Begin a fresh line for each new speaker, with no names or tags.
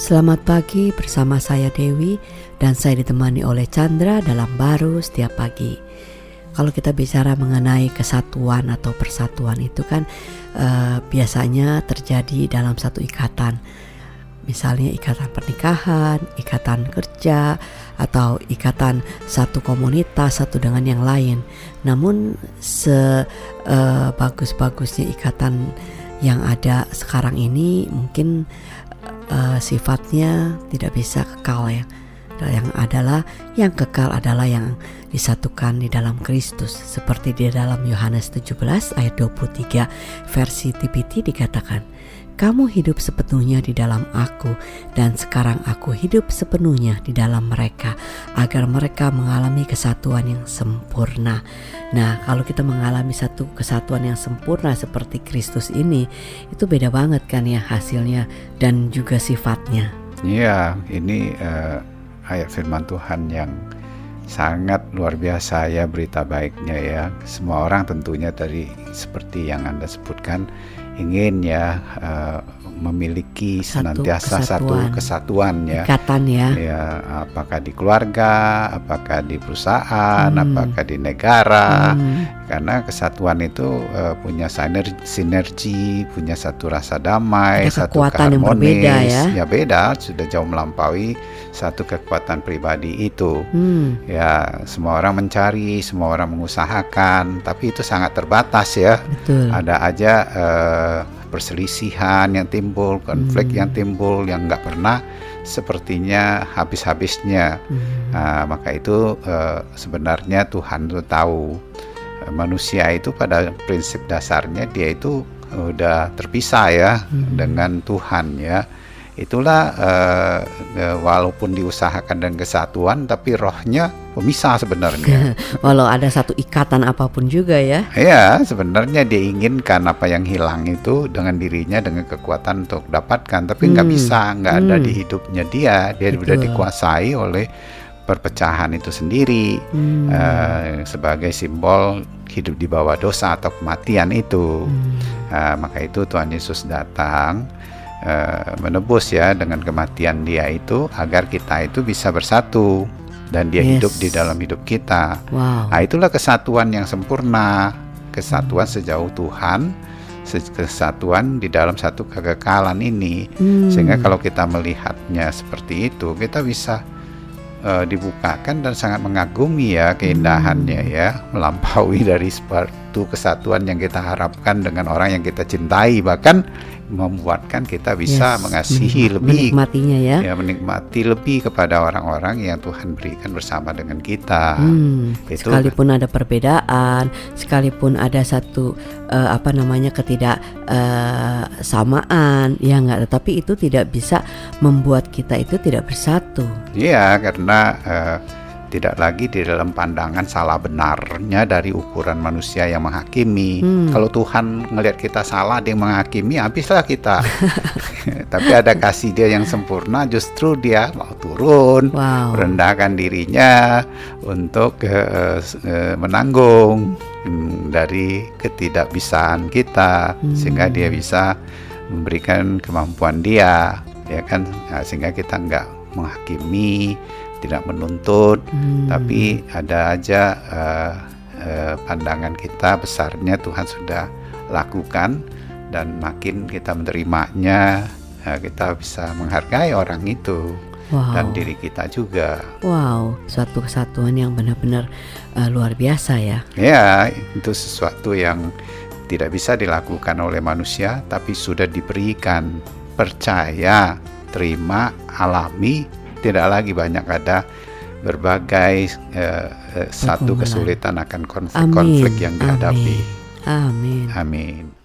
Selamat pagi bersama saya Dewi dan saya ditemani oleh Chandra dalam baru setiap pagi. Kalau kita bicara mengenai kesatuan atau persatuan itu kan uh, biasanya terjadi dalam satu ikatan. Misalnya ikatan pernikahan, ikatan kerja, atau ikatan satu komunitas satu dengan yang lain. Namun sebagus-bagusnya uh, ikatan yang ada sekarang ini mungkin uh, sifatnya tidak bisa kekal ya. Yang adalah yang kekal adalah yang disatukan di dalam Kristus seperti di dalam Yohanes 17 ayat 23 versi TPT dikatakan kamu hidup sepenuhnya di dalam aku dan sekarang aku hidup sepenuhnya di dalam mereka agar mereka mengalami kesatuan yang sempurna. Nah, kalau kita mengalami satu kesatuan yang sempurna seperti Kristus ini, itu beda banget kan ya hasilnya dan juga sifatnya.
Iya, ini uh, ayat firman Tuhan yang sangat luar biasa ya berita baiknya ya. Semua orang tentunya tadi seperti yang Anda sebutkan ingin ya uh, memiliki satu senantiasa kesatuan. satu kesatuan ya
ikatan ya
ya apakah di keluarga apakah di perusahaan hmm. apakah di negara hmm. karena kesatuan itu uh, punya sinergi, sinergi punya satu rasa damai
Ada
satu
kekuatan yang berbeda ya
ya beda sudah jauh melampaui satu kekuatan pribadi itu hmm. ya semua orang mencari semua orang mengusahakan tapi itu sangat terbatas ya
Betul.
ada aja uh, perselisihan yang timbul, konflik hmm. yang timbul yang nggak pernah sepertinya habis-habisnya. Hmm. Nah, maka itu uh, sebenarnya Tuhan itu tahu uh, manusia itu pada prinsip dasarnya dia itu udah terpisah ya hmm. dengan Tuhan ya itulah uh, walaupun diusahakan dan kesatuan tapi rohnya pemisah sebenarnya.
Walau ada satu ikatan apa pun juga ya.
Iya, sebenarnya dia inginkan apa yang hilang itu dengan dirinya dengan kekuatan untuk dapatkan, tapi nggak hmm. bisa, nggak hmm. ada di hidupnya dia. Dia sudah dikuasai oleh perpecahan itu sendiri hmm. uh, sebagai simbol hidup di bawah dosa atau kematian itu. Hmm. Uh, maka itu Tuhan Yesus datang uh, menebus ya dengan kematian dia itu agar kita itu bisa bersatu dan dia yes. hidup di dalam hidup kita.
Wow.
Nah, itulah kesatuan yang sempurna, kesatuan hmm. sejauh Tuhan, kesatuan di dalam satu kekekalan ini. Hmm. Sehingga kalau kita melihatnya seperti itu, kita bisa uh, dibukakan dan sangat mengagumi ya keindahannya hmm. ya, melampaui dari suatu kesatuan yang kita harapkan dengan orang yang kita cintai. Bahkan membuatkan kita bisa yes, mengasihi menikmati, lebih.
menikmatinya ya.
ya menikmati lebih kepada orang-orang yang Tuhan berikan bersama dengan kita.
Hmm, itu sekalipun ada perbedaan sekalipun ada satu uh, apa namanya ketidaksamaan uh, ya enggak? Tetapi itu tidak bisa membuat kita itu tidak bersatu.
Iya karena uh, tidak lagi di dalam pandangan salah benarnya dari ukuran manusia yang menghakimi. Hmm. Kalau Tuhan melihat kita salah dia menghakimi, habislah kita. Tapi ada kasih dia yang sempurna, justru dia mau turun, wow. merendahkan dirinya untuk uh, uh, menanggung um, dari ketidakbisaan kita, hmm. sehingga dia bisa memberikan kemampuan dia, ya kan, nah, sehingga kita nggak menghakimi tidak menuntut, hmm. tapi ada aja uh, uh, pandangan kita besarnya Tuhan sudah lakukan dan makin kita menerimanya uh, kita bisa menghargai orang itu wow. dan diri kita juga.
Wow, suatu kesatuan yang benar-benar uh, luar biasa ya.
Ya, itu sesuatu yang tidak bisa dilakukan oleh manusia, tapi sudah diberikan percaya, terima, alami tidak lagi banyak ada berbagai uh, satu kesulitan akan konflik-konflik yang dihadapi.
Amin.
Amin.